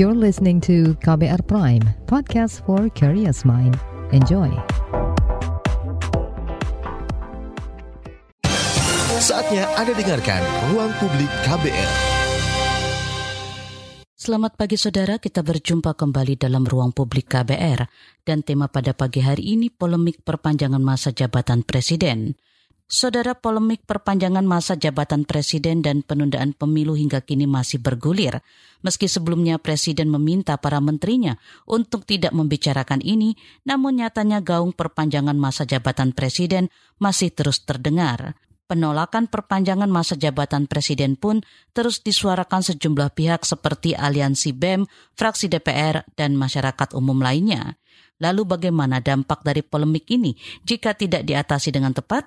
You're listening to KBR Prime, podcast for curious mind. Enjoy. Saatnya Anda dengarkan Ruang Publik KBR. Selamat pagi saudara, kita berjumpa kembali dalam Ruang Publik KBR. Dan tema pada pagi hari ini polemik perpanjangan masa jabatan Presiden. Saudara polemik perpanjangan masa jabatan presiden dan penundaan pemilu hingga kini masih bergulir. Meski sebelumnya presiden meminta para menterinya untuk tidak membicarakan ini, namun nyatanya gaung perpanjangan masa jabatan presiden masih terus terdengar. Penolakan perpanjangan masa jabatan presiden pun terus disuarakan sejumlah pihak seperti Aliansi BEM, fraksi DPR, dan masyarakat umum lainnya. Lalu bagaimana dampak dari polemik ini jika tidak diatasi dengan tepat?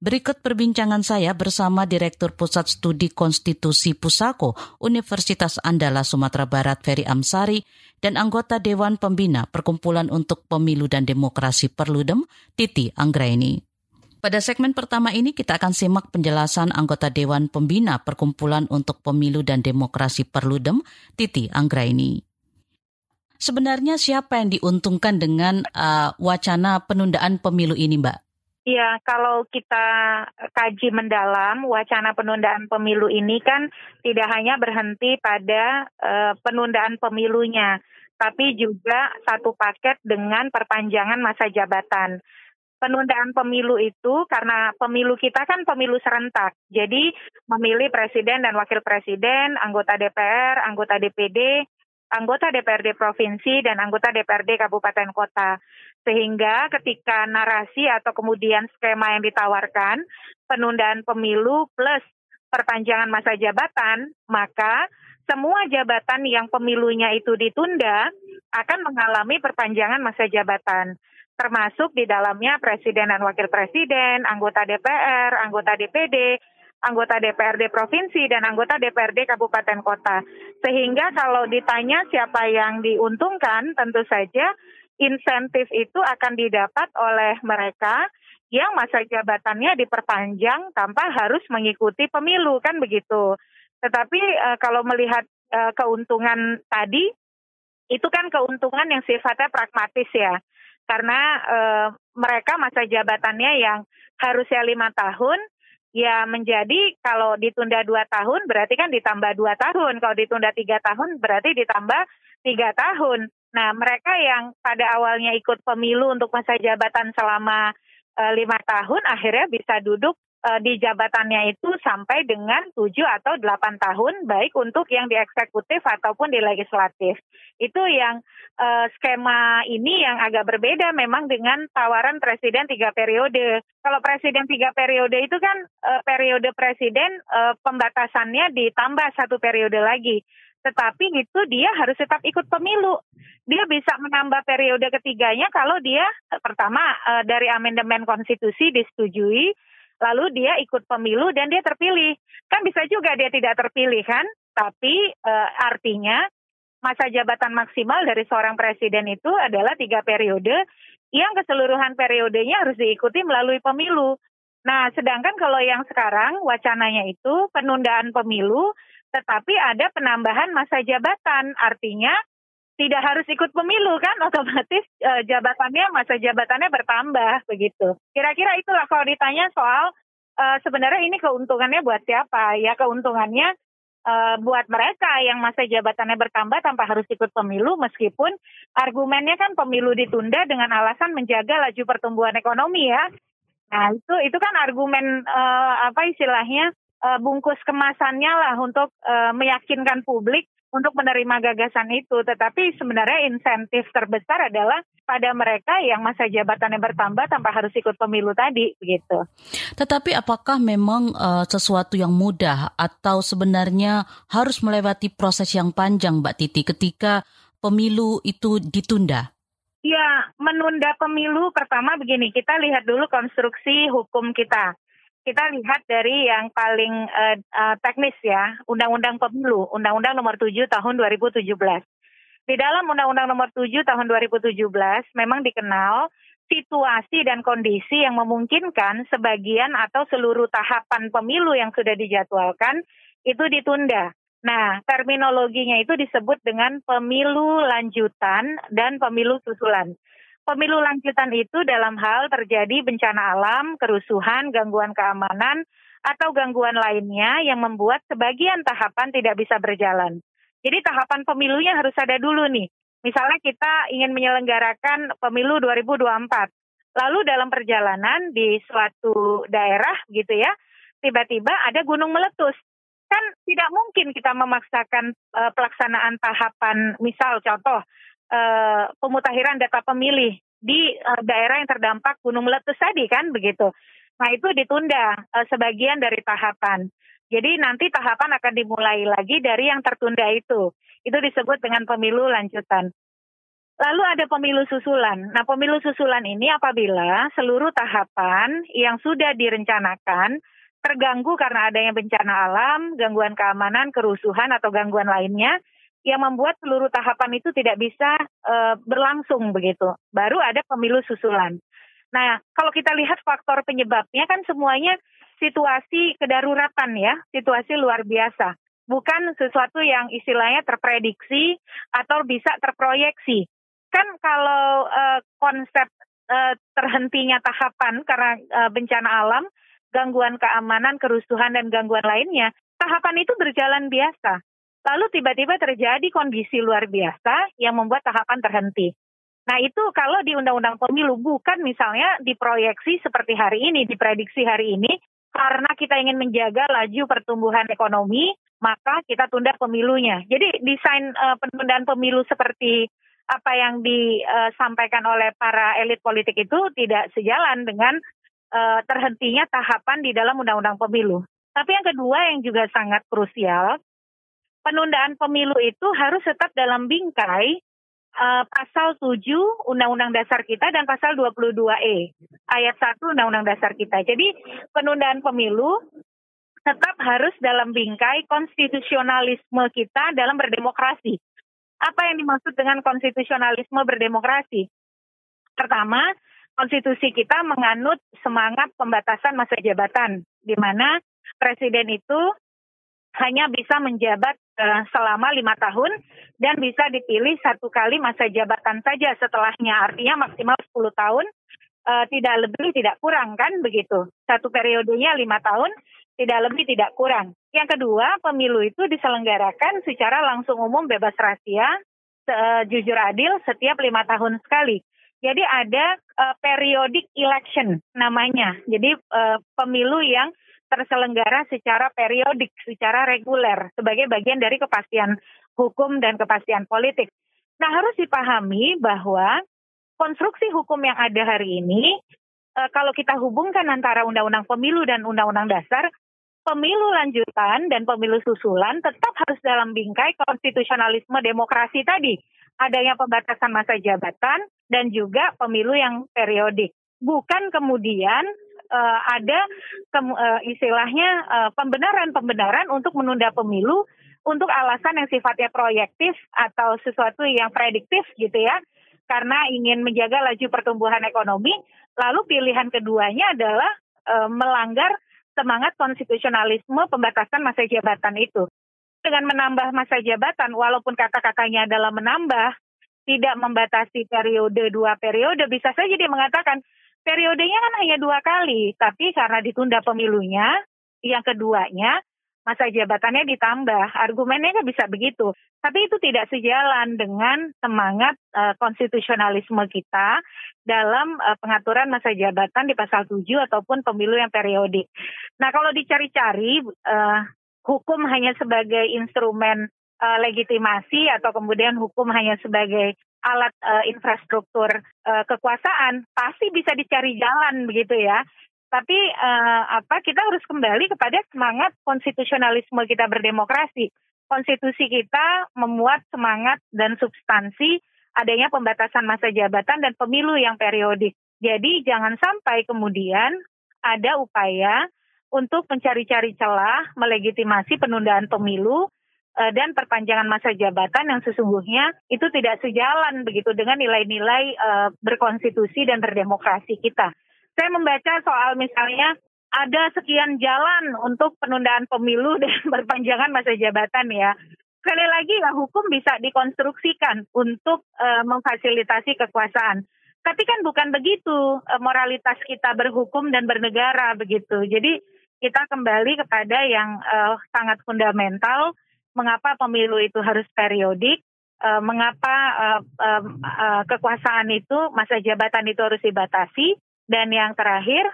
Berikut perbincangan saya bersama Direktur Pusat Studi Konstitusi Pusako Universitas Andala Sumatera Barat Ferry Amsari dan anggota Dewan Pembina Perkumpulan untuk Pemilu dan Demokrasi Perludem Titi Anggraini. Pada segmen pertama ini kita akan simak penjelasan anggota Dewan Pembina Perkumpulan untuk Pemilu dan Demokrasi Perludem Titi Anggraini. Sebenarnya siapa yang diuntungkan dengan uh, wacana penundaan pemilu ini, Mbak? Ya, kalau kita kaji mendalam, wacana penundaan pemilu ini kan tidak hanya berhenti pada uh, penundaan pemilunya, tapi juga satu paket dengan perpanjangan masa jabatan. Penundaan pemilu itu karena pemilu kita kan pemilu serentak, jadi memilih presiden dan wakil presiden, anggota DPR, anggota DPD, anggota DPRD provinsi dan anggota DPRD kabupaten kota. Sehingga ketika narasi atau kemudian skema yang ditawarkan penundaan pemilu plus perpanjangan masa jabatan, maka semua jabatan yang pemilunya itu ditunda akan mengalami perpanjangan masa jabatan termasuk di dalamnya presiden dan wakil presiden, anggota DPR, anggota DPD, anggota DPRD provinsi dan anggota DPRD kabupaten kota. Sehingga kalau ditanya siapa yang diuntungkan, tentu saja insentif itu akan didapat oleh mereka yang masa jabatannya diperpanjang tanpa harus mengikuti pemilu kan begitu. Tetapi uh, kalau melihat uh, keuntungan tadi itu kan keuntungan yang sifatnya pragmatis ya. Karena uh, mereka masa jabatannya yang harusnya lima tahun ya menjadi kalau ditunda dua tahun berarti kan ditambah dua tahun. Kalau ditunda tiga tahun berarti ditambah tiga tahun. Nah mereka yang pada awalnya ikut pemilu untuk masa jabatan selama uh, lima tahun akhirnya bisa duduk di jabatannya itu sampai dengan tujuh atau delapan tahun baik untuk yang di eksekutif ataupun di legislatif. Itu yang uh, skema ini yang agak berbeda memang dengan tawaran presiden tiga periode. Kalau presiden tiga periode itu kan uh, periode presiden uh, pembatasannya ditambah satu periode lagi. Tetapi itu dia harus tetap ikut pemilu. Dia bisa menambah periode ketiganya kalau dia pertama dari amandemen konstitusi disetujui, lalu dia ikut pemilu dan dia terpilih. Kan bisa juga dia tidak terpilih kan? Tapi uh, artinya masa jabatan maksimal dari seorang presiden itu adalah tiga periode yang keseluruhan periodenya harus diikuti melalui pemilu. Nah, sedangkan kalau yang sekarang wacananya itu penundaan pemilu, tetapi ada penambahan masa jabatan, artinya tidak harus ikut pemilu kan, otomatis e, jabatannya masa jabatannya bertambah begitu. Kira-kira itulah kalau ditanya soal e, sebenarnya ini keuntungannya buat siapa? Ya keuntungannya uh, buat mereka yang masa jabatannya bertambah tanpa harus ikut pemilu meskipun argumennya kan pemilu ditunda dengan alasan menjaga laju pertumbuhan ekonomi ya. Nah, itu itu kan argumen uh, apa istilahnya uh, bungkus kemasannya lah untuk uh, meyakinkan publik untuk menerima gagasan itu. Tetapi sebenarnya insentif terbesar adalah pada mereka yang masa jabatannya bertambah tanpa harus ikut pemilu tadi, begitu. Tetapi apakah memang uh, sesuatu yang mudah atau sebenarnya harus melewati proses yang panjang, Mbak Titi, ketika pemilu itu ditunda? Ya, menunda pemilu pertama begini, kita lihat dulu konstruksi hukum kita kita lihat dari yang paling uh, uh, teknis ya, Undang-Undang Pemilu, Undang-Undang Nomor 7 Tahun 2017. Di dalam Undang-Undang Nomor 7 Tahun 2017 memang dikenal situasi dan kondisi yang memungkinkan sebagian atau seluruh tahapan pemilu yang sudah dijadwalkan itu ditunda. Nah, terminologinya itu disebut dengan pemilu lanjutan dan pemilu susulan. Pemilu lanjutan itu dalam hal terjadi bencana alam, kerusuhan, gangguan keamanan, atau gangguan lainnya yang membuat sebagian tahapan tidak bisa berjalan. Jadi tahapan pemilunya harus ada dulu nih. Misalnya kita ingin menyelenggarakan pemilu 2024. Lalu dalam perjalanan di suatu daerah gitu ya, tiba-tiba ada gunung meletus. Kan tidak mungkin kita memaksakan uh, pelaksanaan tahapan, misal contoh uh, pemutakhiran data pemilih di uh, daerah yang terdampak gunung meletus tadi kan begitu. Nah itu ditunda uh, sebagian dari tahapan. Jadi nanti tahapan akan dimulai lagi dari yang tertunda itu. Itu disebut dengan pemilu lanjutan. Lalu ada pemilu susulan. Nah, pemilu susulan ini apabila seluruh tahapan yang sudah direncanakan terganggu karena adanya bencana alam, gangguan keamanan, kerusuhan atau gangguan lainnya yang membuat seluruh tahapan itu tidak bisa uh, berlangsung begitu. Baru ada pemilu susulan. Nah, kalau kita lihat faktor penyebabnya kan semuanya situasi kedaruratan ya, situasi luar biasa. Bukan sesuatu yang istilahnya terprediksi atau bisa terproyeksi kan kalau uh, konsep uh, terhentinya tahapan karena uh, bencana alam, gangguan keamanan, kerusuhan dan gangguan lainnya, tahapan itu berjalan biasa. Lalu tiba-tiba terjadi kondisi luar biasa yang membuat tahapan terhenti. Nah itu kalau di Undang-Undang Pemilu bukan misalnya diproyeksi seperti hari ini, diprediksi hari ini, karena kita ingin menjaga laju pertumbuhan ekonomi, maka kita tunda pemilunya. Jadi desain uh, penundaan pemilu seperti apa yang disampaikan oleh para elit politik itu tidak sejalan dengan uh, terhentinya tahapan di dalam undang-undang pemilu. Tapi yang kedua yang juga sangat krusial, penundaan pemilu itu harus tetap dalam bingkai uh, pasal 7 Undang-Undang Dasar kita dan pasal 22E ayat 1 Undang-Undang Dasar kita. Jadi penundaan pemilu tetap harus dalam bingkai konstitusionalisme kita dalam berdemokrasi. Apa yang dimaksud dengan konstitusionalisme berdemokrasi? Pertama, konstitusi kita menganut semangat pembatasan masa jabatan, di mana presiden itu hanya bisa menjabat uh, selama lima tahun dan bisa dipilih satu kali masa jabatan saja setelahnya. Artinya maksimal 10 tahun, uh, tidak lebih, tidak kurang kan begitu. Satu periodenya lima tahun, tidak lebih, tidak kurang. Yang kedua, pemilu itu diselenggarakan secara langsung umum bebas rahasia, uh, jujur adil setiap lima tahun sekali. Jadi ada uh, periodic election namanya. Jadi uh, pemilu yang terselenggara secara periodik, secara reguler sebagai bagian dari kepastian hukum dan kepastian politik. Nah, harus dipahami bahwa konstruksi hukum yang ada hari ini uh, kalau kita hubungkan antara undang-undang pemilu dan undang-undang dasar, pemilu lanjutan dan pemilu susulan tetap harus dalam bingkai konstitusionalisme demokrasi tadi. Adanya pembatasan masa jabatan dan juga pemilu yang periodik. Bukan kemudian uh, ada ke, uh, eh, istilahnya uh, pembenaran-pembenaran untuk menunda pemilu untuk alasan yang sifatnya proyektif atau sesuatu yang prediktif gitu ya. Karena ingin menjaga laju pertumbuhan ekonomi, lalu pilihan keduanya adalah uh, melanggar semangat konstitusionalisme pembatasan masa jabatan itu. Dengan menambah masa jabatan, walaupun kata-katanya adalah menambah, tidak membatasi periode dua periode, bisa saja dia mengatakan periodenya kan hanya dua kali, tapi karena ditunda pemilunya, yang keduanya masa jabatannya ditambah. Argumennya kan bisa begitu. Tapi itu tidak sejalan dengan semangat uh, konstitusionalisme kita dalam uh, pengaturan masa jabatan di pasal 7 ataupun pemilu yang periodik. Nah, kalau dicari-cari uh, hukum hanya sebagai instrumen uh, legitimasi atau kemudian hukum hanya sebagai alat uh, infrastruktur uh, kekuasaan pasti bisa dicari jalan begitu ya tapi uh, apa kita harus kembali kepada semangat konstitusionalisme kita berdemokrasi. Konstitusi kita memuat semangat dan substansi adanya pembatasan masa jabatan dan pemilu yang periodik. Jadi jangan sampai kemudian ada upaya untuk mencari-cari celah melegitimasi penundaan pemilu dan perpanjangan masa jabatan yang sesungguhnya itu tidak sejalan begitu dengan nilai-nilai uh, berkonstitusi dan berdemokrasi kita saya membaca soal misalnya ada sekian jalan untuk penundaan pemilu dan perpanjangan masa jabatan ya. Sekali lagi ya hukum bisa dikonstruksikan untuk uh, memfasilitasi kekuasaan. Tapi kan bukan begitu moralitas kita berhukum dan bernegara begitu. Jadi kita kembali kepada yang uh, sangat fundamental, mengapa pemilu itu harus periodik, uh, mengapa uh, uh, kekuasaan itu masa jabatan itu harus dibatasi, dan yang terakhir,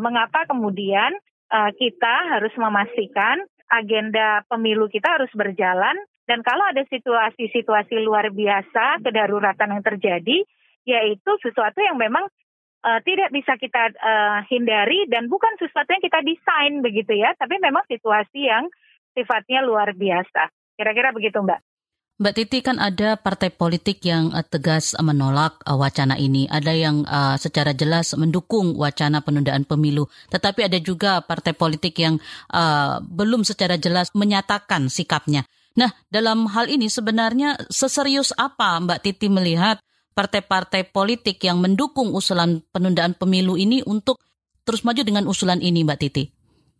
mengapa kemudian kita harus memastikan agenda pemilu kita harus berjalan dan kalau ada situasi-situasi luar biasa kedaruratan yang terjadi yaitu sesuatu yang memang uh, tidak bisa kita uh, hindari dan bukan sesuatu yang kita desain begitu ya tapi memang situasi yang sifatnya luar biasa kira-kira begitu Mbak Mbak Titi kan ada partai politik yang uh, tegas menolak uh, wacana ini, ada yang uh, secara jelas mendukung wacana penundaan pemilu, tetapi ada juga partai politik yang belum secara jelas menyatakan sikapnya. Nah, dalam hal ini sebenarnya seserius apa Mbak Titi melihat partai-partai politik yang mendukung usulan penundaan pemilu ini untuk terus maju dengan usulan ini Mbak Titi?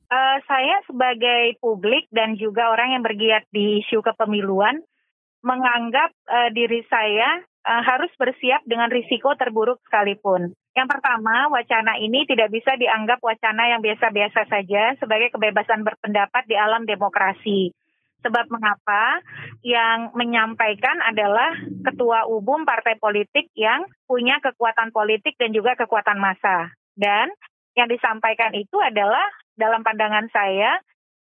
Uh, saya sebagai publik dan juga orang yang bergiat di isu kepemiluan, menganggap uh, diri saya uh, harus bersiap dengan risiko terburuk sekalipun. Yang pertama, wacana ini tidak bisa dianggap wacana yang biasa-biasa saja sebagai kebebasan berpendapat di alam demokrasi. Sebab mengapa yang menyampaikan adalah ketua umum partai politik yang punya kekuatan politik dan juga kekuatan massa. Dan yang disampaikan itu adalah dalam pandangan saya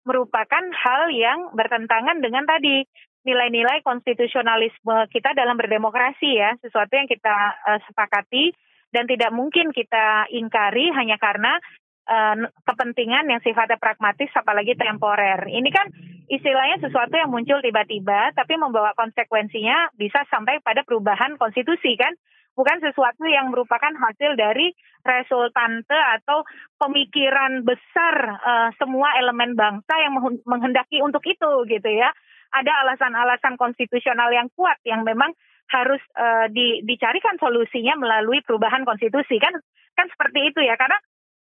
merupakan hal yang bertentangan dengan tadi nilai-nilai konstitusionalisme kita dalam berdemokrasi ya, sesuatu yang kita uh, sepakati dan tidak mungkin kita ingkari hanya karena uh, kepentingan yang sifatnya pragmatis apalagi temporer. Ini kan istilahnya sesuatu yang muncul tiba-tiba tapi membawa konsekuensinya bisa sampai pada perubahan konstitusi kan bukan sesuatu yang merupakan hasil dari resultante atau pemikiran besar uh, semua elemen bangsa yang menghendaki untuk itu gitu ya. Ada alasan-alasan konstitusional yang kuat yang memang harus uh, di, dicarikan solusinya melalui perubahan konstitusi. Kan kan seperti itu ya karena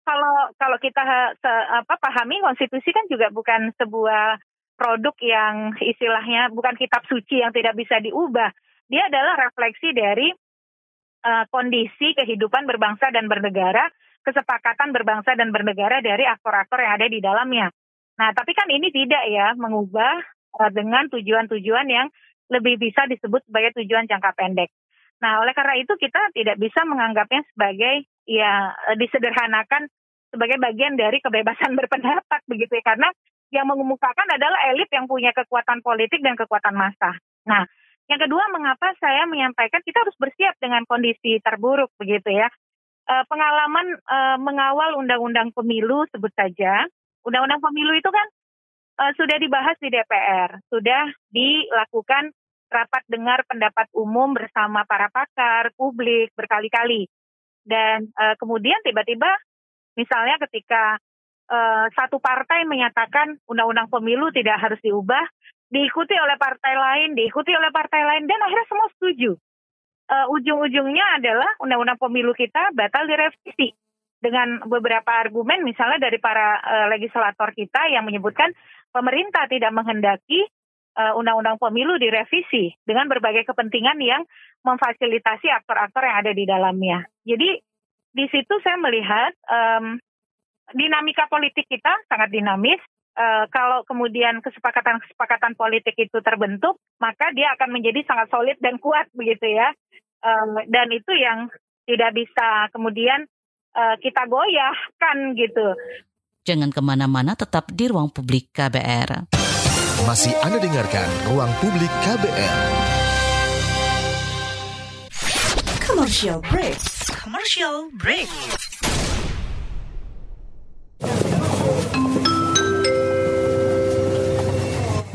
kalau kalau kita se, apa pahami konstitusi kan juga bukan sebuah produk yang istilahnya bukan kitab suci yang tidak bisa diubah. Dia adalah refleksi dari uh, kondisi kehidupan berbangsa dan bernegara kesepakatan berbangsa dan bernegara dari aktor-aktor yang ada di dalamnya nah tapi kan ini tidak ya mengubah uh, dengan tujuan-tujuan yang lebih bisa disebut sebagai tujuan jangka pendek. Nah, oleh karena itu kita tidak bisa menganggapnya sebagai ya eh, disederhanakan sebagai bagian dari kebebasan berpendapat begitu ya karena yang mengemukakan adalah elit yang punya kekuatan politik dan kekuatan massa. Nah, yang kedua mengapa saya menyampaikan kita harus bersiap dengan kondisi terburuk begitu ya. E, pengalaman e, mengawal undang-undang pemilu sebut saja, undang-undang pemilu itu kan uh, sudah dibahas di DPR, sudah dilakukan rapat dengar pendapat umum bersama para pakar, publik berkali-kali. Dan uh, kemudian tiba-tiba misalnya ketika satu partai menyatakan undang-undang pemilu tidak harus diubah, diikuti oleh partai lain, diikuti oleh partai lain, dan akhirnya semua setuju. Uh, ujung-ujungnya adalah undang-undang pemilu kita batal direvisi dengan beberapa argumen misalnya dari para uh, legislator kita yang menyebutkan pemerintah tidak menghendaki uh, undang-undang pemilu direvisi dengan berbagai kepentingan yang memfasilitasi aktor-aktor yang ada di dalamnya. Jadi di situ saya melihat um, dinamika politik kita sangat dinamis. Uh, kalau kemudian kesepakatan-kesepakatan politik itu terbentuk, maka dia akan menjadi sangat solid dan kuat begitu ya. Um, dan itu yang tidak bisa kemudian uh, kita goyahkan gitu. Jangan ke mana-mana, tetap di ruang publik KBR. Masih Anda dengarkan ruang publik KBR. Commercial break. Commercial break.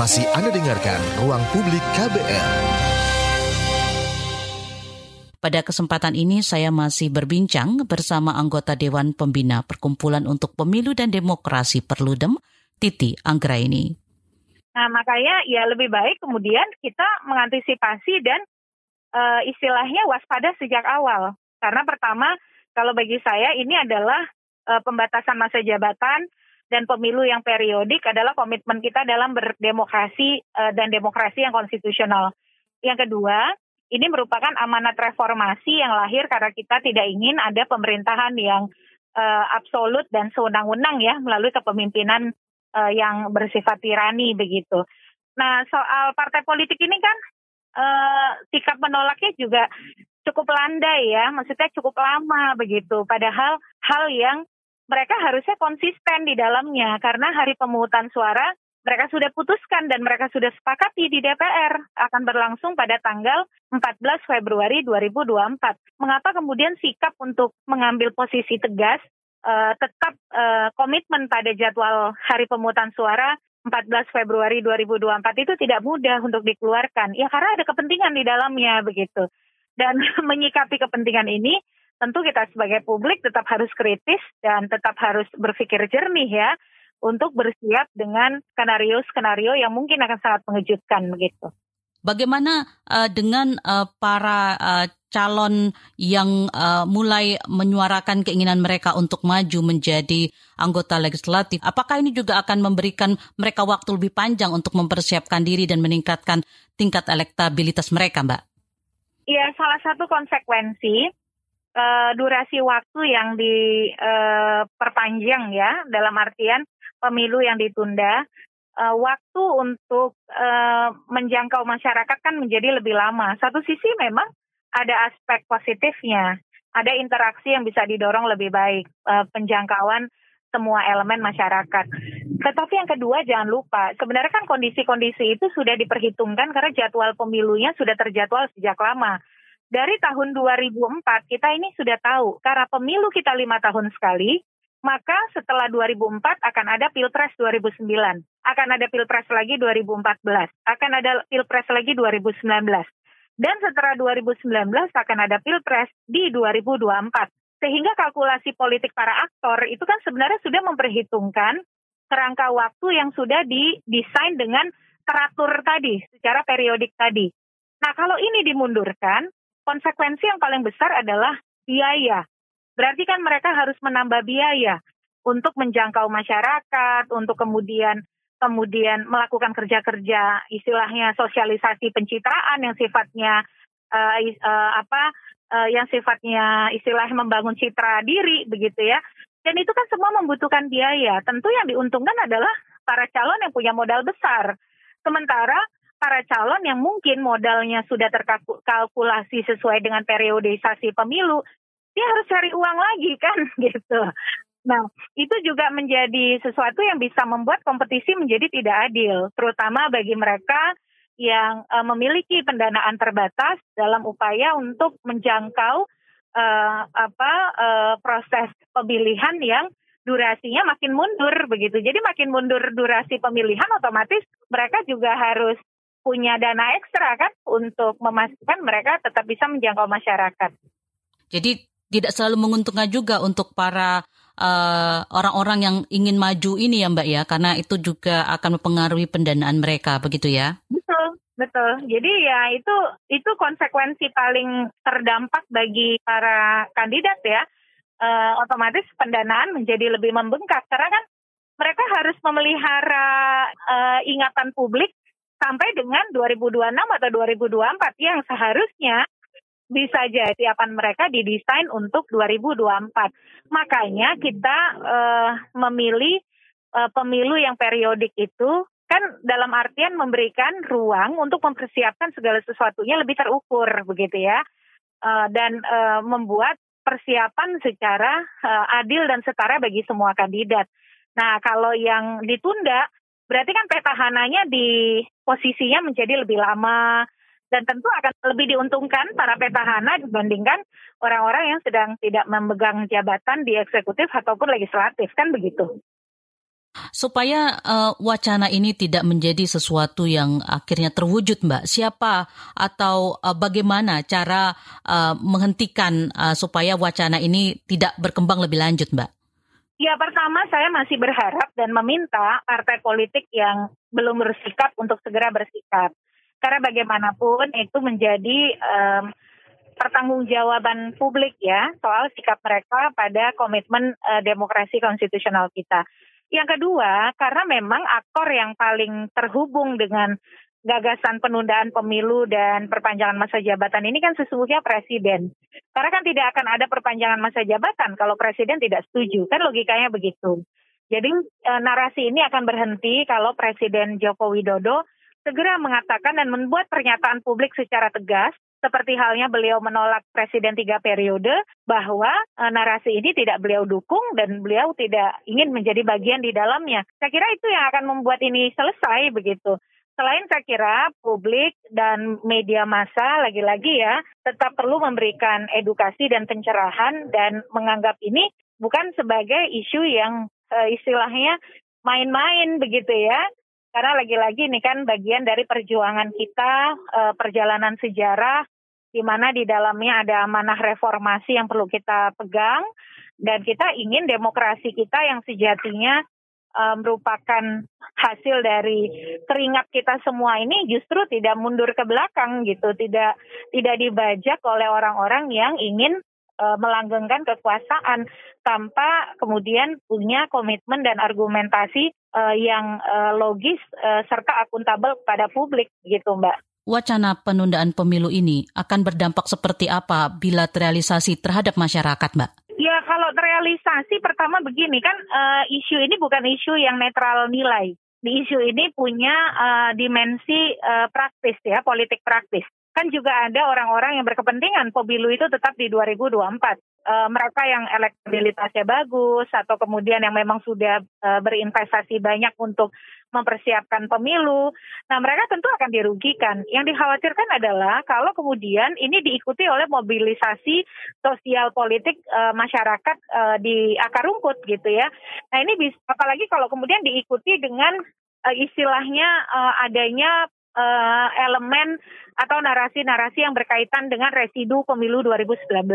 Masih Anda dengarkan Ruang Publik KBR. Pada kesempatan ini saya masih berbincang bersama anggota Dewan Pembina Perkumpulan untuk Pemilu dan Demokrasi Perludem, Titi Anggraini. Nah, makanya ya lebih baik kemudian kita mengantisipasi dan uh, istilahnya waspada sejak awal. Karena pertama, kalau bagi saya ini adalah uh, pembatasan masa jabatan dan pemilu yang periodik adalah komitmen kita dalam berdemokrasi uh, dan demokrasi yang konstitusional. Yang kedua, ini merupakan amanat reformasi yang lahir karena kita tidak ingin ada pemerintahan yang uh, absolut dan sewenang-wenang ya melalui kepemimpinan uh, yang bersifat tirani begitu. Nah, soal partai politik ini kan uh, sikap menolaknya juga cukup landai ya, maksudnya cukup lama begitu. Padahal hal yang mereka harusnya konsisten di dalamnya karena hari pemungutan suara mereka sudah putuskan dan mereka sudah sepakati di DPR akan berlangsung pada tanggal 14 Februari 2024. Mengapa kemudian sikap untuk mengambil posisi tegas uh, tetap uh, komitmen pada jadwal hari pemungutan suara 14 Februari 2024 itu tidak mudah untuk dikeluarkan. Ya karena ada kepentingan di dalamnya begitu. Dan menyikapi kepentingan ini tentu kita sebagai publik tetap harus kritis dan tetap harus berpikir jernih ya untuk bersiap dengan skenario-skenario yang mungkin akan sangat mengejutkan begitu. Bagaimana uh, dengan uh, para uh, calon yang uh, mulai menyuarakan keinginan mereka untuk maju menjadi anggota legislatif? Apakah ini juga akan memberikan mereka waktu lebih panjang untuk mempersiapkan diri dan meningkatkan tingkat elektabilitas mereka, Mbak? Iya, salah satu konsekuensi uh, durasi waktu yang diperpanjang uh, ya dalam artian pemilu yang ditunda uh, waktu untuk uh, menjangkau masyarakat kan menjadi lebih lama. Satu sisi memang ada aspek positifnya, ada interaksi yang bisa didorong lebih baik, uh, penjangkauan semua elemen masyarakat. Tetapi yang kedua jangan lupa, sebenarnya kan kondisi-kondisi itu sudah diperhitungkan karena jadwal pemilunya sudah terjadwal sejak lama dari tahun 2004 kita ini sudah tahu karena pemilu kita lima tahun sekali, maka setelah 2004 akan ada pilpres 2009, akan ada pilpres lagi 2014, akan ada pilpres lagi 2019, dan setelah 2019 akan ada pilpres di 2024. Sehingga kalkulasi politik para aktor itu kan sebenarnya sudah memperhitungkan kerangka waktu yang sudah didesain dengan teratur tadi, secara periodik tadi. Nah kalau ini dimundurkan, konsekuensi yang paling besar adalah biaya. Berarti kan mereka harus menambah biaya untuk menjangkau masyarakat, untuk kemudian kemudian melakukan kerja-kerja istilahnya sosialisasi pencitraan yang sifatnya uh, uh, apa uh, yang sifatnya istilahnya membangun citra diri begitu ya. Dan itu kan semua membutuhkan biaya. Tentu yang diuntungkan adalah para calon yang punya modal besar. Sementara para calon yang mungkin modalnya sudah terkalkulasi sesuai dengan periodisasi pemilu, dia harus cari uang lagi kan gitu. Nah, itu juga menjadi sesuatu yang bisa membuat kompetisi menjadi tidak adil, terutama bagi mereka yang uh, memiliki pendanaan terbatas dalam upaya untuk menjangkau uh, apa uh, proses pemilihan yang durasinya makin mundur begitu. Jadi makin mundur durasi pemilihan otomatis mereka juga harus punya dana ekstra kan untuk memastikan mereka tetap bisa menjangkau masyarakat. Jadi tidak selalu menguntungkan juga untuk para orang eh, orang-orang yang ingin maju ini ya Mbak ya, karena itu juga akan mempengaruhi pendanaan mereka, begitu ya? Betul, betul. Jadi ya itu itu konsekuensi paling terdampak bagi para kandidat ya. Uh, otomatis pendanaan menjadi lebih membengkak karena kan mereka harus memelihara uh, ingatan publik sampai dengan 2026 atau 2024 yang seharusnya bisa jadi akan mereka didesain untuk 2024. Makanya kita uh, memilih uh, pemilu yang periodik itu kan dalam artian memberikan ruang untuk mempersiapkan segala sesuatunya lebih terukur begitu ya. Uh, dan uh, membuat persiapan secara uh, adil dan setara bagi semua kandidat. Nah, kalau yang ditunda berarti kan petahananya di posisinya menjadi lebih lama dan tentu akan lebih diuntungkan para petahana dibandingkan orang-orang yang sedang tidak memegang jabatan di eksekutif ataupun legislatif kan begitu. Supaya uh, wacana ini tidak menjadi sesuatu yang akhirnya terwujud, Mbak, siapa atau uh, bagaimana cara uh, menghentikan uh, supaya wacana ini tidak berkembang lebih lanjut, Mbak? Ya, pertama saya masih berharap dan meminta partai politik yang belum bersikap untuk segera bersikap. Karena bagaimanapun itu menjadi um, pertanggungjawaban publik ya soal sikap mereka pada komitmen uh, demokrasi konstitusional kita. Yang kedua, karena memang aktor yang paling terhubung dengan gagasan penundaan pemilu dan perpanjangan masa jabatan ini kan sesungguhnya presiden. Karena kan tidak akan ada perpanjangan masa jabatan kalau presiden tidak setuju. Kan logikanya begitu. Jadi e, narasi ini akan berhenti kalau Presiden Joko Widodo segera mengatakan dan membuat pernyataan publik secara tegas seperti halnya beliau menolak presiden tiga periode bahwa e, narasi ini tidak beliau dukung dan beliau tidak ingin menjadi bagian di dalamnya. Saya kira itu yang akan membuat ini selesai begitu. Selain saya kira publik dan media massa lagi-lagi ya tetap perlu memberikan edukasi dan pencerahan dan menganggap ini bukan sebagai isu yang e, istilahnya main-main begitu ya. Karena lagi-lagi ini kan bagian dari perjuangan kita, uh, perjalanan sejarah, di mana di dalamnya ada amanah reformasi yang perlu kita pegang, dan kita ingin demokrasi kita yang sejatinya uh, merupakan hasil dari keringat kita semua ini justru tidak mundur ke belakang gitu, tidak tidak dibajak oleh orang-orang yang ingin uh, melanggengkan kekuasaan tanpa kemudian punya komitmen dan argumentasi uh, yang uh, logis uh, serta akuntabel kepada publik gitu Mbak. Wacana penundaan pemilu ini akan berdampak seperti apa bila terrealisasi terhadap masyarakat, Mbak? Kalau terrealisasi pertama begini kan uh, isu ini bukan isu yang netral nilai. Di isu ini punya uh, dimensi uh, praktis ya, politik praktis kan juga ada orang-orang yang berkepentingan pemilu itu tetap di 2024. E, mereka yang elektabilitasnya bagus atau kemudian yang memang sudah e, berinvestasi banyak untuk mempersiapkan pemilu. Nah, mereka tentu akan dirugikan. Yang dikhawatirkan adalah kalau kemudian ini diikuti oleh mobilisasi sosial politik e, masyarakat e, di akar rumput gitu ya. Nah, ini bisa apalagi kalau kemudian diikuti dengan e, istilahnya e, adanya uh, elemen atau narasi-narasi yang berkaitan dengan residu pemilu 2019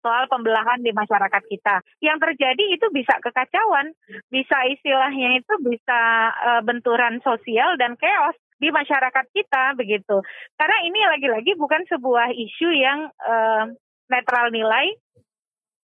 soal pembelahan di masyarakat kita. Yang terjadi itu bisa kekacauan, bisa istilahnya itu bisa uh, benturan sosial dan chaos di masyarakat kita begitu. Karena ini lagi-lagi bukan sebuah isu yang uh, netral nilai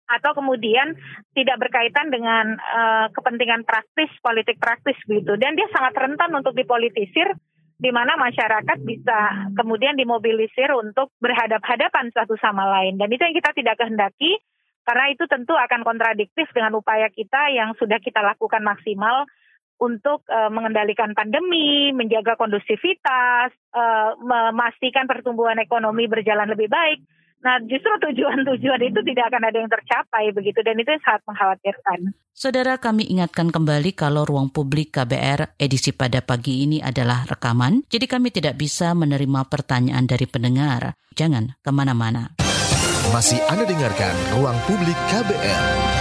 atau kemudian tidak berkaitan dengan uh, kepentingan praktis politik praktis gitu dan dia sangat rentan untuk dipolitisir di mana masyarakat bisa kemudian dimobilisir untuk berhadap-hadapan satu sama lain. Dan itu yang kita tidak kehendaki, karena itu tentu akan kontradiktif dengan upaya kita yang sudah kita lakukan maksimal untuk uh, mengendalikan pandemi, menjaga kondusivitas, uh, memastikan pertumbuhan ekonomi berjalan lebih baik. Nah, justru tujuan-tujuan itu tidak akan ada yang tercapai begitu dan itu sangat mengkhawatirkan. Saudara kami ingatkan kembali kalau ruang publik KBR edisi pada pagi ini adalah rekaman, jadi kami tidak bisa menerima pertanyaan dari pendengar. Jangan ke mana-mana. Masih Anda dengarkan Ruang Publik KBR.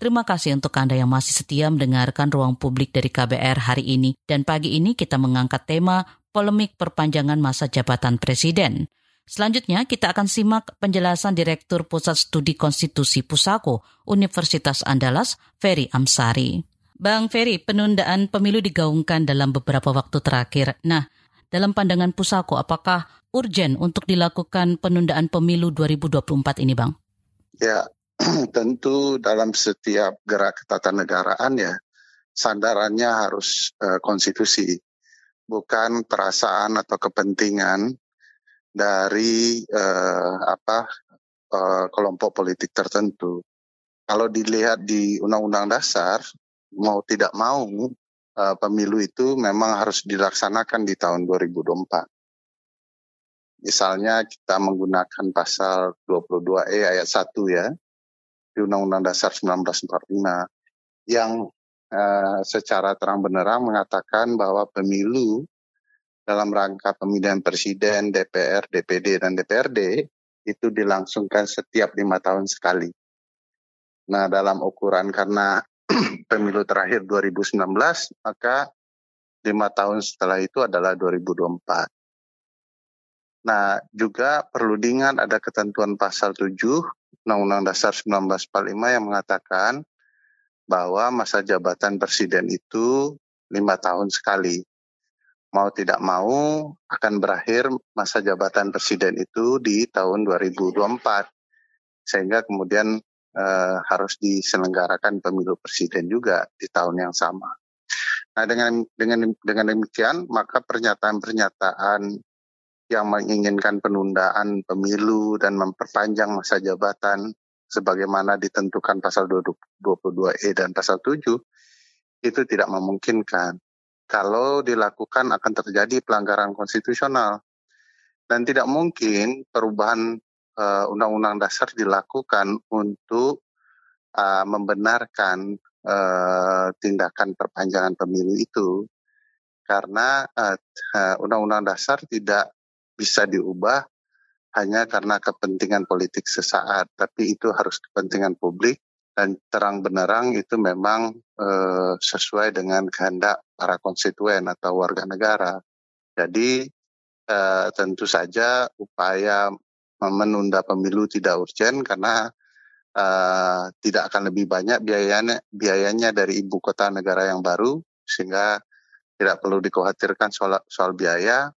Terima kasih untuk Anda yang masih setia mendengarkan ruang publik dari KBR hari ini. Dan pagi ini kita mengangkat tema polemik perpanjangan masa jabatan presiden. Selanjutnya kita akan simak penjelasan Direktur Pusat Studi Konstitusi Pusako Universitas Andalas, Ferry Amsari. Bang Ferry, penundaan pemilu digaungkan dalam beberapa waktu terakhir. Nah, dalam pandangan Pusako, apakah urgen untuk dilakukan penundaan pemilu 2024 ini, Bang? Ya, tentu dalam setiap gerak ketatanegaraan ya, sandarannya harus uh, konstitusi bukan perasaan atau kepentingan dari uh, apa uh, kelompok politik tertentu. Kalau dilihat di Undang-Undang Dasar, mau tidak mau uh, pemilu itu memang harus dilaksanakan di tahun 2024. Misalnya kita menggunakan pasal 22E ayat 1 ya, di Undang-Undang Dasar 1945, yang uh, secara terang benerang mengatakan bahwa pemilu dalam rangka pemilihan presiden, DPR, DPD, dan DPRD itu dilangsungkan setiap lima tahun sekali. Nah, dalam ukuran karena pemilu terakhir 2019, maka lima tahun setelah itu adalah 2024. Nah, juga perlu diingat ada ketentuan pasal 7 Undang-Undang Dasar 1945 yang mengatakan bahwa masa jabatan presiden itu lima tahun sekali. Mau tidak mau akan berakhir masa jabatan presiden itu di tahun 2024. Sehingga kemudian eh, harus diselenggarakan pemilu presiden juga di tahun yang sama. Nah, dengan dengan dengan demikian maka pernyataan-pernyataan yang menginginkan penundaan pemilu dan memperpanjang masa jabatan sebagaimana ditentukan pasal 22E dan pasal 7 itu tidak memungkinkan. Kalau dilakukan akan terjadi pelanggaran konstitusional dan tidak mungkin perubahan uh, undang-undang dasar dilakukan untuk uh, membenarkan uh, tindakan perpanjangan pemilu itu karena undang-undang dasar tidak bisa diubah hanya karena kepentingan politik sesaat, tapi itu harus kepentingan publik dan terang benerang itu memang e, sesuai dengan kehendak para konstituen atau warga negara. Jadi e, tentu saja upaya menunda pemilu tidak urgen karena e, tidak akan lebih banyak biayanya biayanya dari ibu kota negara yang baru sehingga tidak perlu dikhawatirkan soal soal biaya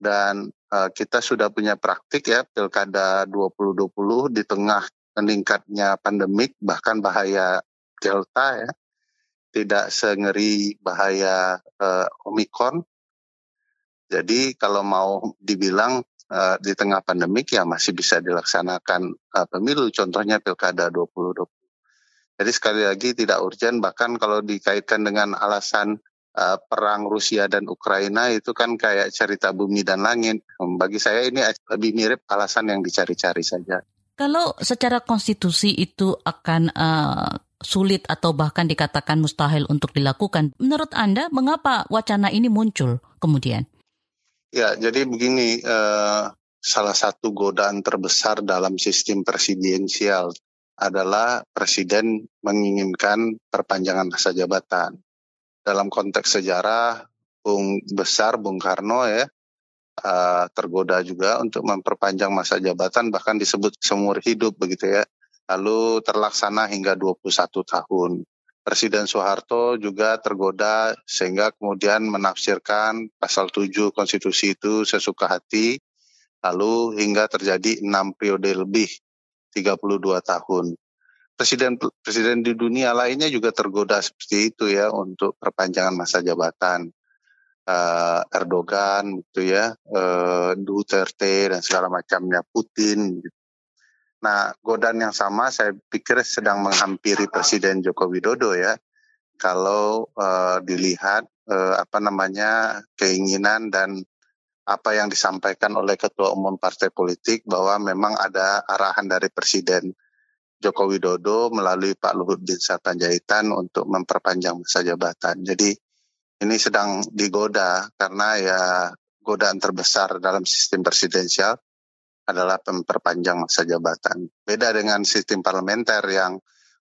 dan kita sudah punya praktik ya pilkada 2020 di tengah meningkatnya pandemik bahkan bahaya delta ya. Tidak sengeri bahaya uh, omikron. Jadi kalau mau dibilang uh, di tengah pandemik ya masih bisa dilaksanakan uh, pemilu. Contohnya pilkada 2020 jadi sekali lagi tidak urgent bahkan kalau dikaitkan dengan alasan uh, perang Rusia dan Ukraina itu kan kayak cerita bumi dan langit. Bagi saya ini lebih mirip alasan yang dicari-cari saja. Kalau secara konstitusi itu akan uh, sulit atau bahkan dikatakan mustahil untuk dilakukan, menurut Anda mengapa wacana ini muncul kemudian? Ya, jadi begini, uh, salah satu godaan terbesar dalam sistem presidensial adalah presiden menginginkan perpanjangan masa jabatan dalam konteks sejarah Bung besar Bung Karno ya uh, tergoda juga untuk memperpanjang masa jabatan bahkan disebut seumur hidup begitu ya. Lalu terlaksana hingga 21 tahun. Presiden Soeharto juga tergoda sehingga kemudian menafsirkan pasal 7 konstitusi itu sesuka hati lalu hingga terjadi enam periode lebih 32 tahun presiden presiden di dunia lainnya juga tergoda seperti itu ya untuk perpanjangan masa jabatan uh, Erdogan gitu ya uh, Duterte dan segala macamnya Putin gitu. Nah godaan yang sama saya pikir sedang menghampiri Presiden Joko Widodo ya kalau uh, dilihat uh, apa namanya keinginan dan apa yang disampaikan oleh ketua umum partai politik bahwa memang ada arahan dari presiden Joko Widodo melalui Pak Luhut bin Sarpanjaitan untuk memperpanjang masa jabatan. Jadi ini sedang digoda karena ya godaan terbesar dalam sistem presidensial adalah memperpanjang masa jabatan. Beda dengan sistem parlementer yang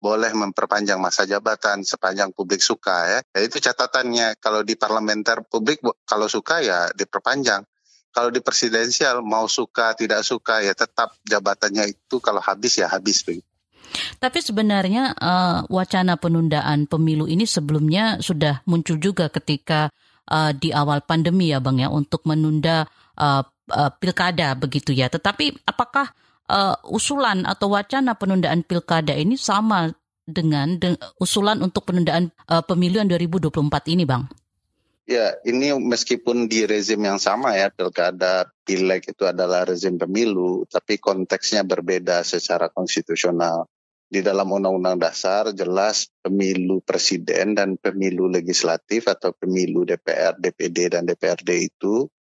boleh memperpanjang masa jabatan sepanjang publik suka ya. ya itu catatannya kalau di parlementer publik kalau suka ya diperpanjang. Kalau di presidensial mau suka tidak suka ya tetap jabatannya itu kalau habis ya habis begitu. Tapi sebenarnya uh, wacana penundaan pemilu ini sebelumnya sudah muncul juga ketika uh, di awal pandemi ya Bang ya untuk menunda uh, uh, pilkada begitu ya. Tetapi apakah uh, usulan atau wacana penundaan pilkada ini sama dengan de usulan untuk penundaan uh, yang 2024 ini Bang? Ya, ini meskipun di rezim yang sama ya, pilkada, pileg itu adalah rezim pemilu, tapi konteksnya berbeda secara konstitusional di dalam Undang-Undang Dasar jelas pemilu presiden dan pemilu legislatif atau pemilu DPR, DPD dan DPRD itu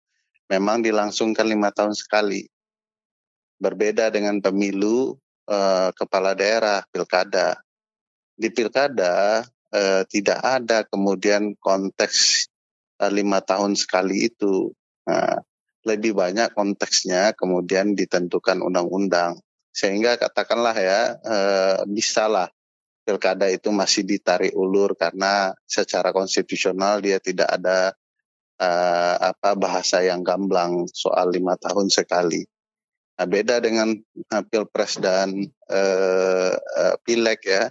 memang dilangsungkan lima tahun sekali. Berbeda dengan pemilu eh, kepala daerah, pilkada. Di pilkada eh, tidak ada kemudian konteks eh, lima tahun sekali itu. Nah, lebih banyak konteksnya kemudian ditentukan undang-undang sehingga katakanlah ya e, bisalah pilkada itu masih ditarik ulur karena secara konstitusional dia tidak ada uh, apa bahasa yang gamblang soal lima tahun sekali. Nah, beda dengan uh, pilpres dan uh, uh, pileg ya,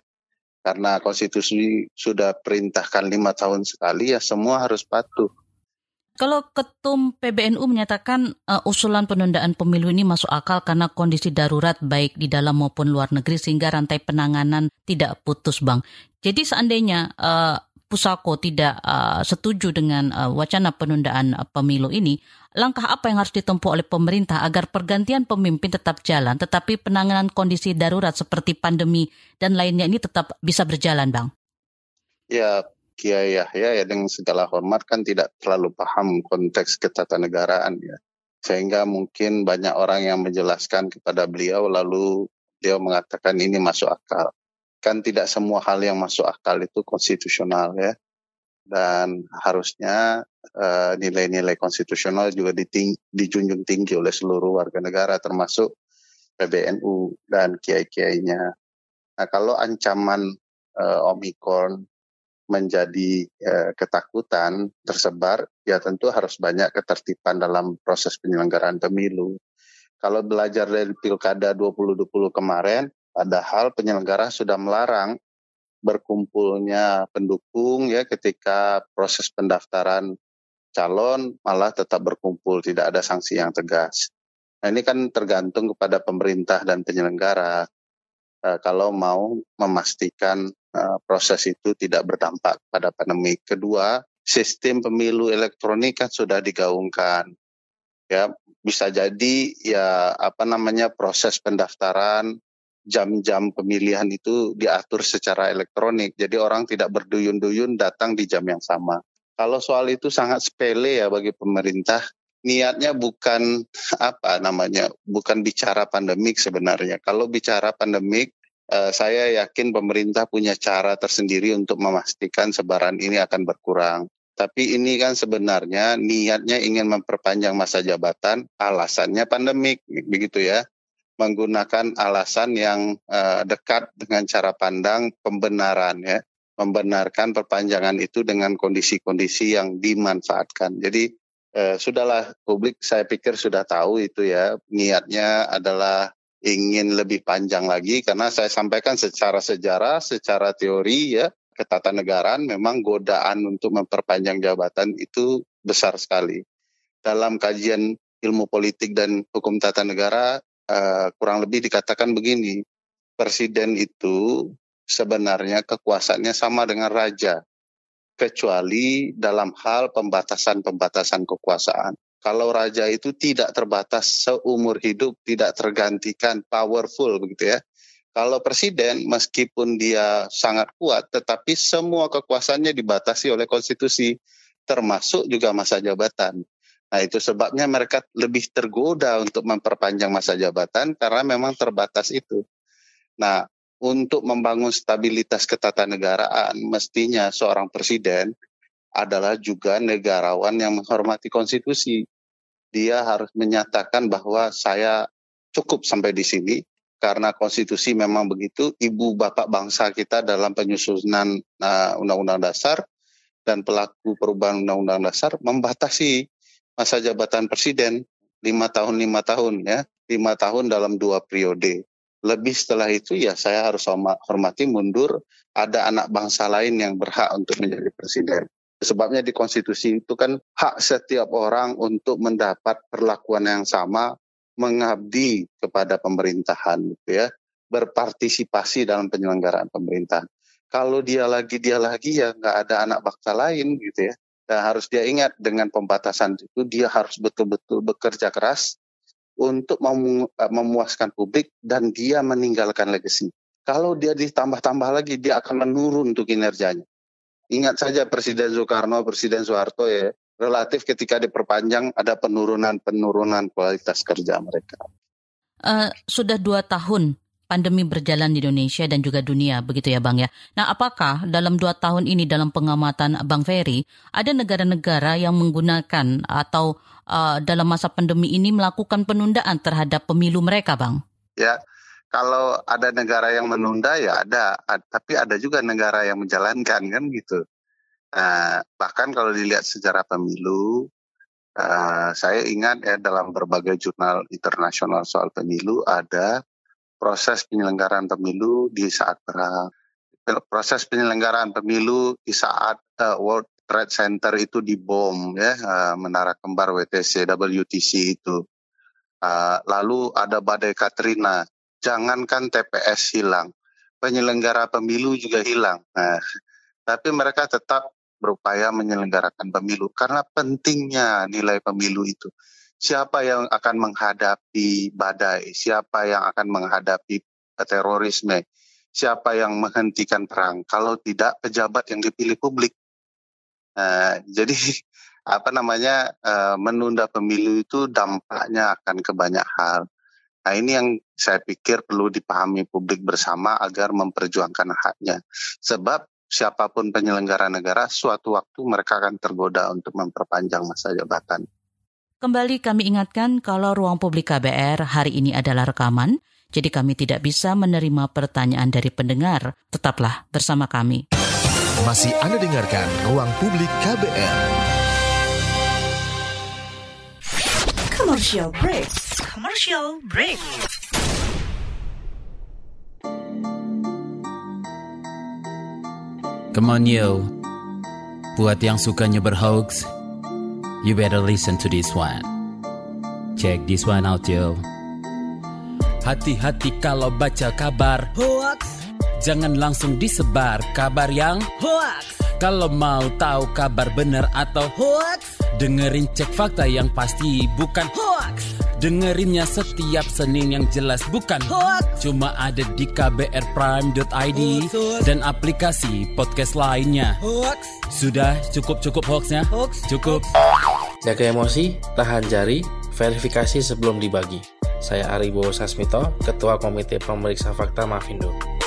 karena konstitusi sudah perintahkan lima tahun sekali ya semua harus patuh. Kalau Ketum PBNU menyatakan uh, usulan penundaan pemilu ini masuk akal karena kondisi darurat baik di dalam maupun luar negeri sehingga rantai penanganan tidak putus, Bang. Jadi seandainya uh, Pusako tidak uh, setuju dengan uh, wacana penundaan uh, pemilu ini, langkah apa yang harus ditempuh oleh pemerintah agar pergantian pemimpin tetap jalan, tetapi penanganan kondisi darurat seperti pandemi dan lainnya ini tetap bisa berjalan, Bang? Ya, Kiai Yahya ya dengan segala hormat kan tidak terlalu paham konteks ketatanegaraan ya. Sehingga mungkin banyak orang yang menjelaskan kepada beliau lalu beliau mengatakan ini masuk akal kan tidak semua hal yang masuk akal itu konstitusional ya dan harusnya uh, nilai-nilai konstitusional juga diting dijunjung tinggi oleh seluruh warga negara termasuk PBNU dan kiai-kiainya. Nah kalau ancaman uh, Omikron menjadi uh, ketakutan tersebar, ya tentu harus banyak ketertiban dalam proses penyelenggaraan pemilu. Kalau belajar dari pilkada 2020 kemarin, Padahal penyelenggara sudah melarang berkumpulnya pendukung ya ketika proses pendaftaran calon malah tetap berkumpul, tidak ada sanksi yang tegas. Nah ini kan tergantung kepada pemerintah dan penyelenggara uh, kalau mau memastikan uh, proses itu tidak berdampak pada pandemi. Kedua, sistem pemilu elektronik kan sudah digaungkan. Ya, bisa jadi ya apa namanya proses pendaftaran jam-jam pemilihan itu diatur secara elektronik. Jadi orang tidak berduyun-duyun datang di jam yang sama. Kalau soal itu sangat sepele ya bagi pemerintah. Niatnya bukan apa namanya, bukan bicara pandemik sebenarnya. Kalau bicara pandemik, eh, saya yakin pemerintah punya cara tersendiri untuk memastikan sebaran ini akan berkurang. Tapi ini kan sebenarnya niatnya ingin memperpanjang masa jabatan, alasannya pandemik, begitu ya menggunakan alasan yang uh, dekat dengan cara pandang pembenaran ya membenarkan perpanjangan itu dengan kondisi-kondisi yang dimanfaatkan. Jadi uh, sudahlah publik saya pikir sudah tahu itu ya niatnya adalah ingin lebih panjang lagi karena saya sampaikan secara sejarah, secara teori ya ketatanegaraan memang godaan untuk memperpanjang jabatan itu besar sekali. Dalam kajian ilmu politik dan hukum tata negara uh, kurang lebih dikatakan begini, presiden itu sebenarnya kekuasaannya sama dengan raja, kecuali dalam hal pembatasan-pembatasan kekuasaan. Kalau raja itu tidak terbatas seumur hidup, tidak tergantikan, powerful begitu ya. Kalau presiden meskipun dia sangat kuat, tetapi semua kekuasaannya dibatasi oleh konstitusi, termasuk juga masa jabatan. Nah itu sebabnya mereka lebih tergoda untuk memperpanjang masa jabatan karena memang terbatas itu. Nah untuk membangun stabilitas ketatanegaraan mestinya seorang presiden adalah juga negarawan yang menghormati konstitusi. Dia harus menyatakan bahwa saya cukup sampai di sini karena konstitusi memang begitu ibu bapak bangsa kita dalam penyusunan uh, undang-undang dasar dan pelaku perubahan undang-undang dasar membatasi masa jabatan presiden lima tahun lima tahun ya lima tahun dalam dua periode lebih setelah itu ya saya harus hormati mundur. Ada anak bangsa lain yang berhak untuk menjadi presiden. Sebabnya di konstitusi itu kan hak setiap orang untuk mendapat perlakuan yang sama mengabdi kepada pemerintahan gitu ya. Berpartisipasi dalam penyelenggaraan pemerintahan. Kalau dia lagi dia lagi ya nggak ada anak bangsa lain gitu ya. Dan harus dia ingat dengan pembatasan itu dia harus betul-betul bekerja keras untuk memu eh, memuaskan publik dan dia meninggalkan legacy. Kalau dia ditambah-tambah lagi dia akan menurun untuk kinerjanya. Ingat saja Presiden Soekarno, Presiden Soeharto ya, relatif ketika diperpanjang ada penurunan-penurunan kualitas kerja mereka. Uh, sudah dua tahun pandemi berjalan di Indonesia dan juga dunia, begitu ya Bang ya. Nah apakah dalam dua tahun ini dalam pengamatan Bang Ferry, ada negara-negara yang menggunakan atau uh, dalam masa pandemi ini melakukan penundaan terhadap pemilu mereka Bang? Ya, kalau ada negara yang menunda ya ada, tapi ada juga negara yang menjalankan kan gitu. Nah, bahkan kalau dilihat sejarah pemilu, uh, saya ingat ya dalam berbagai jurnal internasional soal pemilu ada proses penyelenggaraan pemilu di saat perang, proses penyelenggaraan pemilu di saat uh, World Trade Center itu dibom ya, uh, menara kembar WTC, WTC itu. Uh, lalu ada badai Katrina jangankan TPS hilang, penyelenggara pemilu juga hilang. Nah, tapi mereka tetap berupaya menyelenggarakan pemilu karena pentingnya nilai pemilu itu. Siapa yang akan menghadapi badai, siapa yang akan menghadapi terorisme, siapa yang menghentikan perang kalau tidak pejabat yang dipilih publik. Nah, jadi apa namanya uh, menunda pemilu itu dampaknya akan ke banyak hal. Nah ini yang saya pikir perlu dipahami publik bersama agar memperjuangkan haknya. Sebab siapa pun penyelenggara negara, suatu waktu mereka akan tergoda untuk memperpanjang masa jabatan. Kembali kami ingatkan kalau ruang publik KBR hari ini adalah rekaman, jadi kami tidak bisa menerima pertanyaan dari pendengar. Tetaplah bersama kami. Masih Anda dengarkan Ruang Publik KBR. Commercial break commercial break. Come on yo, buat yang sukanya berhoax, you better listen to this one. Check this one out yo. Hati-hati kalau baca kabar hoax, jangan langsung disebar kabar yang hoax. Kalau mau tahu kabar benar atau hoax, dengerin cek fakta yang pasti bukan hoax. Dengerinnya setiap Senin yang jelas bukan hoax. Cuma ada di kbrprime.id dan aplikasi podcast lainnya. Hoax. Sudah cukup-cukup hoaxnya? Hoax. Cukup. Jaga emosi, tahan jari, verifikasi sebelum dibagi. Saya Aribo Sasmito, Ketua Komite Pemeriksa Fakta Mafindo.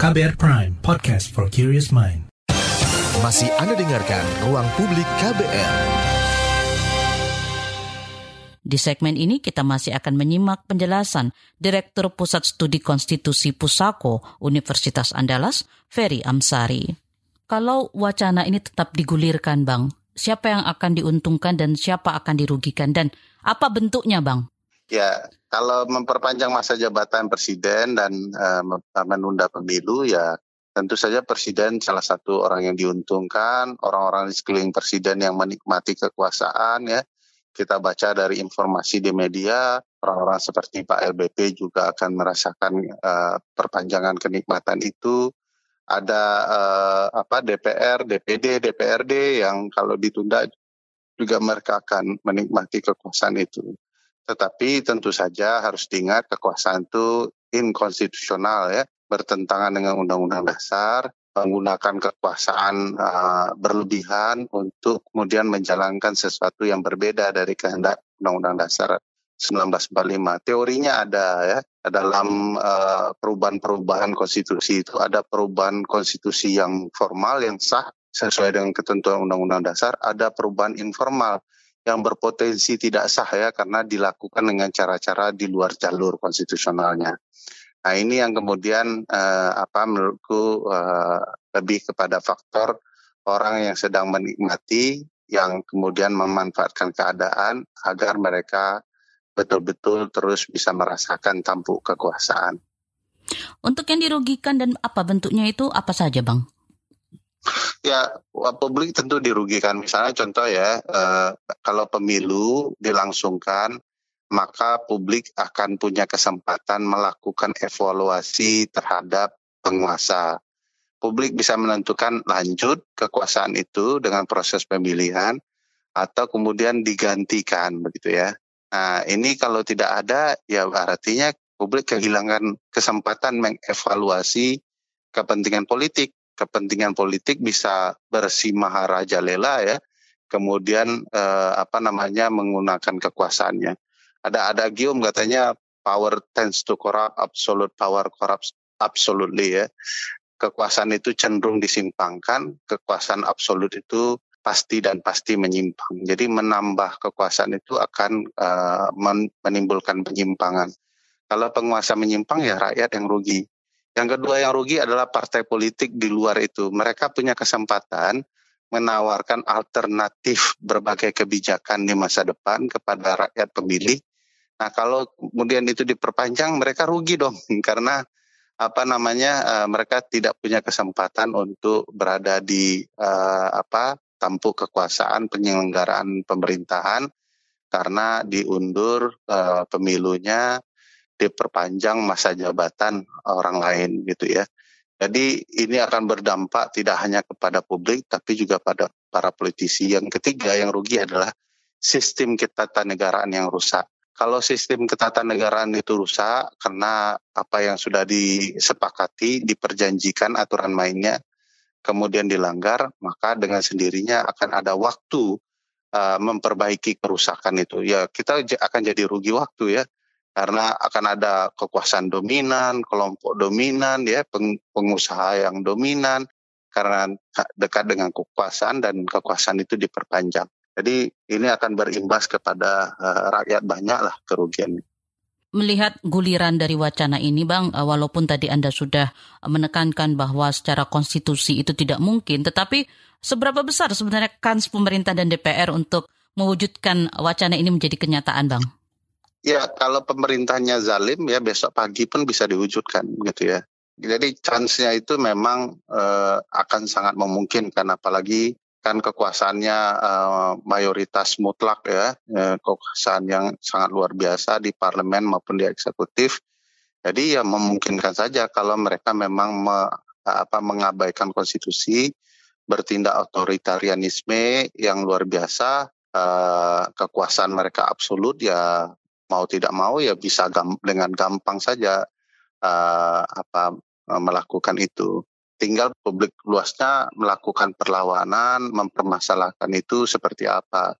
KBR Prime, podcast for curious mind. Masih Anda dengarkan Ruang Publik KBR. Di segmen ini kita masih akan menyimak penjelasan Direktur Pusat Studi Konstitusi Pusako Universitas Andalas, Ferry Amsari. Kalau wacana ini tetap digulirkan, Bang, siapa yang akan diuntungkan dan siapa akan dirugikan dan apa bentuknya, Bang? Ya, kalau memperpanjang masa jabatan presiden dan uh, menunda pemilu ya tentu saja presiden salah satu orang yang diuntungkan, orang-orang di sekeliling presiden yang menikmati kekuasaan ya, kita baca dari informasi di media, orang-orang seperti Pak LBP juga akan merasakan uh, perpanjangan kenikmatan itu. Ada uh, apa DPR, DPD, DPRD yang kalau ditunda juga mereka akan menikmati kekuasaan itu. Tetapi tentu saja harus diingat kekuasaan itu inkonstitusional ya, bertentangan dengan Undang-Undang Dasar menggunakan kekuasaan uh, berlebihan untuk kemudian menjalankan sesuatu yang berbeda dari kehendak Undang-Undang Dasar 1945. Teorinya ada ya dalam uh, perubahan-perubahan konstitusi itu ada perubahan konstitusi yang formal yang sah sesuai dengan ketentuan Undang-Undang Dasar, ada perubahan informal yang berpotensi tidak sah ya karena dilakukan dengan cara-cara di luar jalur konstitusionalnya. Nah ini yang kemudian uh, apa menurutku uh, lebih kepada faktor orang yang sedang menikmati yang kemudian memanfaatkan keadaan agar mereka betul-betul terus bisa merasakan tampuk kekuasaan. Untuk yang dirugikan dan apa bentuknya itu apa saja, Bang? Ya, publik tentu dirugikan. Misalnya contoh ya, eh, kalau pemilu dilangsungkan maka publik akan punya kesempatan melakukan evaluasi terhadap penguasa. Publik bisa menentukan lanjut kekuasaan itu dengan proses pemilihan atau kemudian digantikan begitu ya. Nah, ini kalau tidak ada ya artinya publik kehilangan kesempatan mengevaluasi kepentingan politik. Kepentingan politik bisa lela ya. Kemudian eh, apa namanya menggunakan kekuasaannya ada ada gium katanya power tends to corrupt, absolute power corrupts absolutely ya. Kekuasaan itu cenderung disimpangkan, kekuasaan absolut itu pasti dan pasti menyimpang. Jadi menambah kekuasaan itu akan uh, menimbulkan penyimpangan. Kalau penguasa menyimpang ya rakyat yang rugi. Yang kedua yang rugi adalah partai politik di luar itu. Mereka punya kesempatan menawarkan alternatif berbagai kebijakan di masa depan kepada rakyat pemilih. Nah, kalau kemudian itu diperpanjang, mereka rugi dong karena apa namanya uh, mereka tidak punya kesempatan untuk berada di uh, apa tampuk kekuasaan penyelenggaraan pemerintahan karena diundur uh, pemilunya diperpanjang masa jabatan orang lain gitu ya. Jadi ini akan berdampak tidak hanya kepada publik tapi juga pada para politisi. Yang ketiga yang rugi adalah sistem ketatanegaraan yang rusak. Kalau sistem ketatanegaraan itu rusak karena apa yang sudah disepakati, diperjanjikan aturan mainnya, kemudian dilanggar, maka dengan sendirinya akan ada waktu uh, memperbaiki kerusakan itu. Ya kita akan jadi rugi waktu ya karena akan ada kekuasaan dominan, kelompok dominan, ya pengusaha yang dominan karena dekat dengan kekuasaan dan kekuasaan itu diperpanjang. Jadi ini akan berimbas kepada uh, rakyat banyak lah kerugian. Melihat guliran dari wacana ini, Bang, uh, walaupun tadi Anda sudah menekankan bahwa secara konstitusi itu tidak mungkin, tetapi seberapa besar sebenarnya kans pemerintah dan DPR untuk mewujudkan wacana ini menjadi kenyataan, Bang? Ya, kalau pemerintahnya zalim ya besok pagi pun bisa diwujudkan gitu ya. Jadi chance-nya itu memang uh, akan sangat memungkinkan apalagi kan kekuasaannya uh, mayoritas mutlak ya, uh, kekuasaan yang sangat luar biasa di parlemen maupun di eksekutif. Jadi ya memungkinkan saja kalau mereka memang me, apa mengabaikan konstitusi, bertindak otoritarianisme yang luar biasa, uh, kekuasaan mereka absolut ya mau tidak mau ya bisa gam, dengan gampang saja uh, apa melakukan itu tinggal publik luasnya melakukan perlawanan, mempermasalahkan itu seperti apa.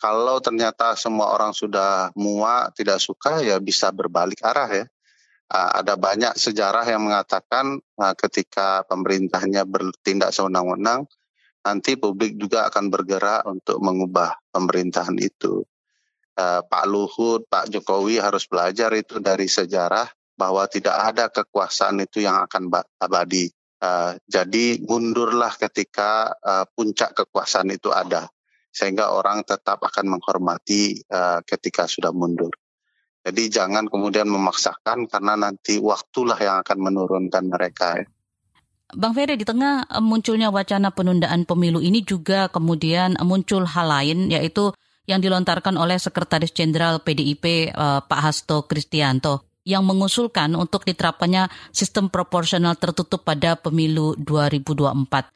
Kalau ternyata semua orang sudah muak, tidak suka, ya bisa berbalik arah ya. Ada banyak sejarah yang mengatakan ketika pemerintahnya bertindak sewenang-wenang, nanti publik juga akan bergerak untuk mengubah pemerintahan itu. Pak Luhut, Pak Jokowi harus belajar itu dari sejarah bahwa tidak ada kekuasaan itu yang akan abadi Uh, jadi mundurlah ketika uh, puncak kekuasaan itu ada, sehingga orang tetap akan menghormati ketika sudah mundur. Jadi jangan kemudian memaksakan karena nanti waktulah yang akan menurunkan mereka. Bang Ferry, di tengah munculnya wacana penundaan pemilu ini juga kemudian muncul hal lain yaitu yang dilontarkan oleh Sekretaris Jenderal PDIP Pak Hasto Kristianto yang mengusulkan untuk diterapkannya sistem proporsional tertutup pada pemilu 2024.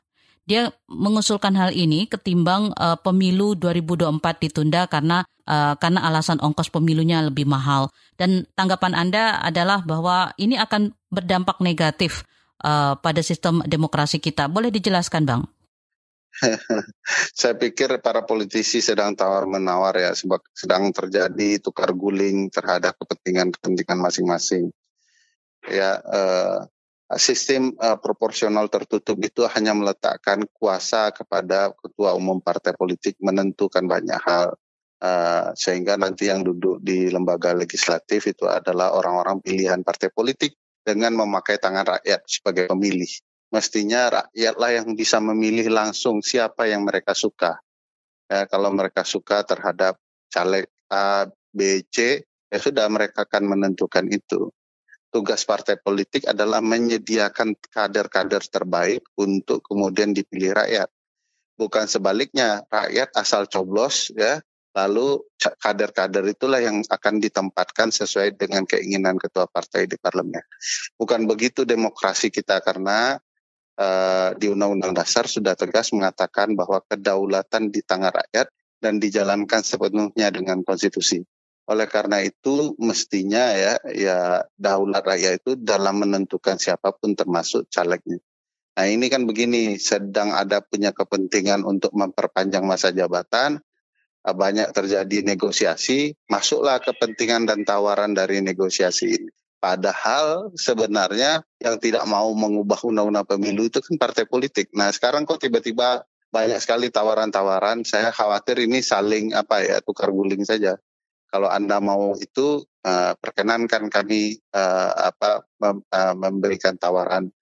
Dia mengusulkan hal ini ketimbang uh, pemilu 2024 ditunda karena uh, karena alasan ongkos pemilunya lebih mahal. Dan tanggapan Anda adalah bahwa ini akan berdampak negatif uh, pada sistem demokrasi kita. Boleh dijelaskan, Bang? saya pikir para politisi sedang tawar menawar ya sebab sedang terjadi tukar guling terhadap kepentingan-kepentingan masing-masing. Ya eh, sistem eh, proporsional tertutup itu hanya meletakkan kuasa kepada ketua umum partai politik menentukan banyak hal eh, sehingga nanti yang duduk di lembaga legislatif itu adalah orang-orang pilihan partai politik dengan memakai tangan rakyat sebagai pemilih mestinya rakyatlah yang bisa memilih langsung siapa yang mereka suka. Ya, kalau mereka suka terhadap caleg A, B, C, ya sudah mereka akan menentukan itu. Tugas partai politik adalah menyediakan kader-kader terbaik untuk kemudian dipilih rakyat. Bukan sebaliknya, rakyat asal coblos ya, lalu kader-kader itulah yang akan ditempatkan sesuai dengan keinginan ketua partai di parlemen. Bukan begitu demokrasi kita karena uh, di Undang-Undang Dasar sudah tegas mengatakan bahwa kedaulatan di tangan rakyat dan dijalankan sepenuhnya dengan konstitusi. Oleh karena itu mestinya ya ya daulat rakyat itu dalam menentukan siapa pun termasuk calegnya. Nah ini kan begini, sedang ada punya kepentingan untuk memperpanjang masa jabatan, banyak terjadi negosiasi, masuklah kepentingan dan tawaran dari negosiasi ini. Padahal sebenarnya yang tidak mau mengubah undang-undang pemilu itu kan partai politik. Nah sekarang kok tiba-tiba banyak sekali tawaran-tawaran. Saya khawatir ini saling apa ya tukar guling saja. Kalau Anda mau itu uh, perkenankan kami uh, apa uh, memberikan tawaran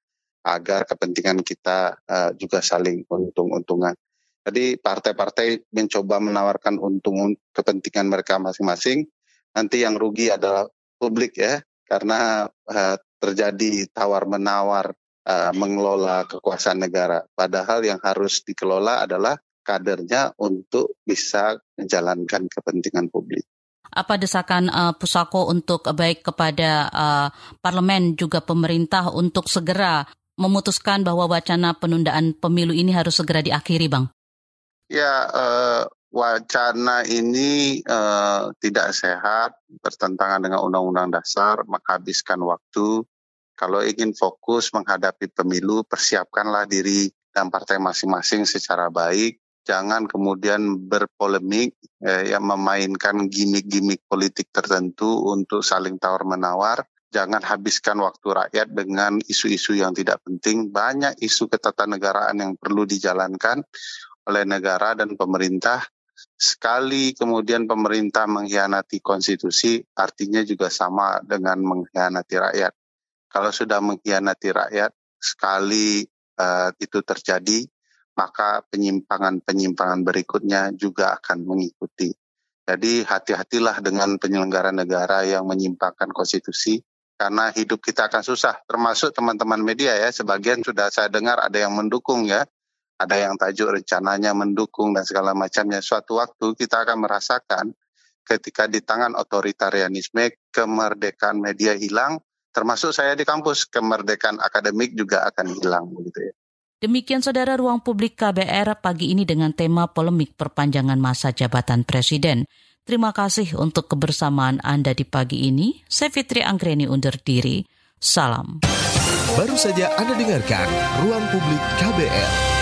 agar kepentingan kita juga saling untung-untungan. Jadi partai-partai mencoba menawarkan untung kepentingan mereka masing-masing. Nanti yang rugi adalah publik ya, karena uh, terjadi tawar-menawar uh, mengelola kekuasaan negara. Padahal yang harus dikelola adalah kadernya untuk bisa menjalankan kepentingan publik apa desakan uh, Pusako untuk baik kepada uh, parlemen juga pemerintah untuk segera memutuskan bahwa wacana penundaan pemilu ini harus segera diakhiri, Bang? Ya, uh, wacana ini uh, tidak sehat, bertentangan dengan Undang-Undang Dasar, menghabiskan waktu. Kalau ingin fokus menghadapi pemilu, persiapkanlah diri dan partai masing-masing secara baik jangan kemudian berpolemik eh, yang memainkan gimmick-gimmick politik tertentu untuk saling tawar-menawar. Jangan habiskan waktu rakyat dengan isu-isu yang tidak penting. Banyak isu ketatanegaraan yang perlu dijalankan oleh negara dan pemerintah. Sekali kemudian pemerintah mengkhianati konstitusi, artinya juga sama dengan mengkhianati rakyat. Kalau sudah mengkhianati rakyat, sekali uh, itu terjadi, maka penyimpangan-penyimpangan berikutnya juga akan mengikuti. Jadi hati-hatilah dengan penyelenggara negara yang menyimpangkan konstitusi karena hidup kita akan susah termasuk teman-teman media ya sebagian sudah saya dengar ada yang mendukung ya ada yang tajuk rencananya mendukung dan segala macamnya suatu waktu kita akan merasakan ketika di tangan otoritarianisme kemerdekaan media hilang termasuk saya di kampus kemerdekaan akademik juga akan hilang begitu ya Demikian saudara ruang publik KBR pagi ini dengan tema polemik perpanjangan masa jabatan presiden. Terima kasih untuk kebersamaan Anda di pagi ini. Saya Fitri Anggreni undur diri. Salam. Baru saja Anda dengarkan Ruang Publik KBR.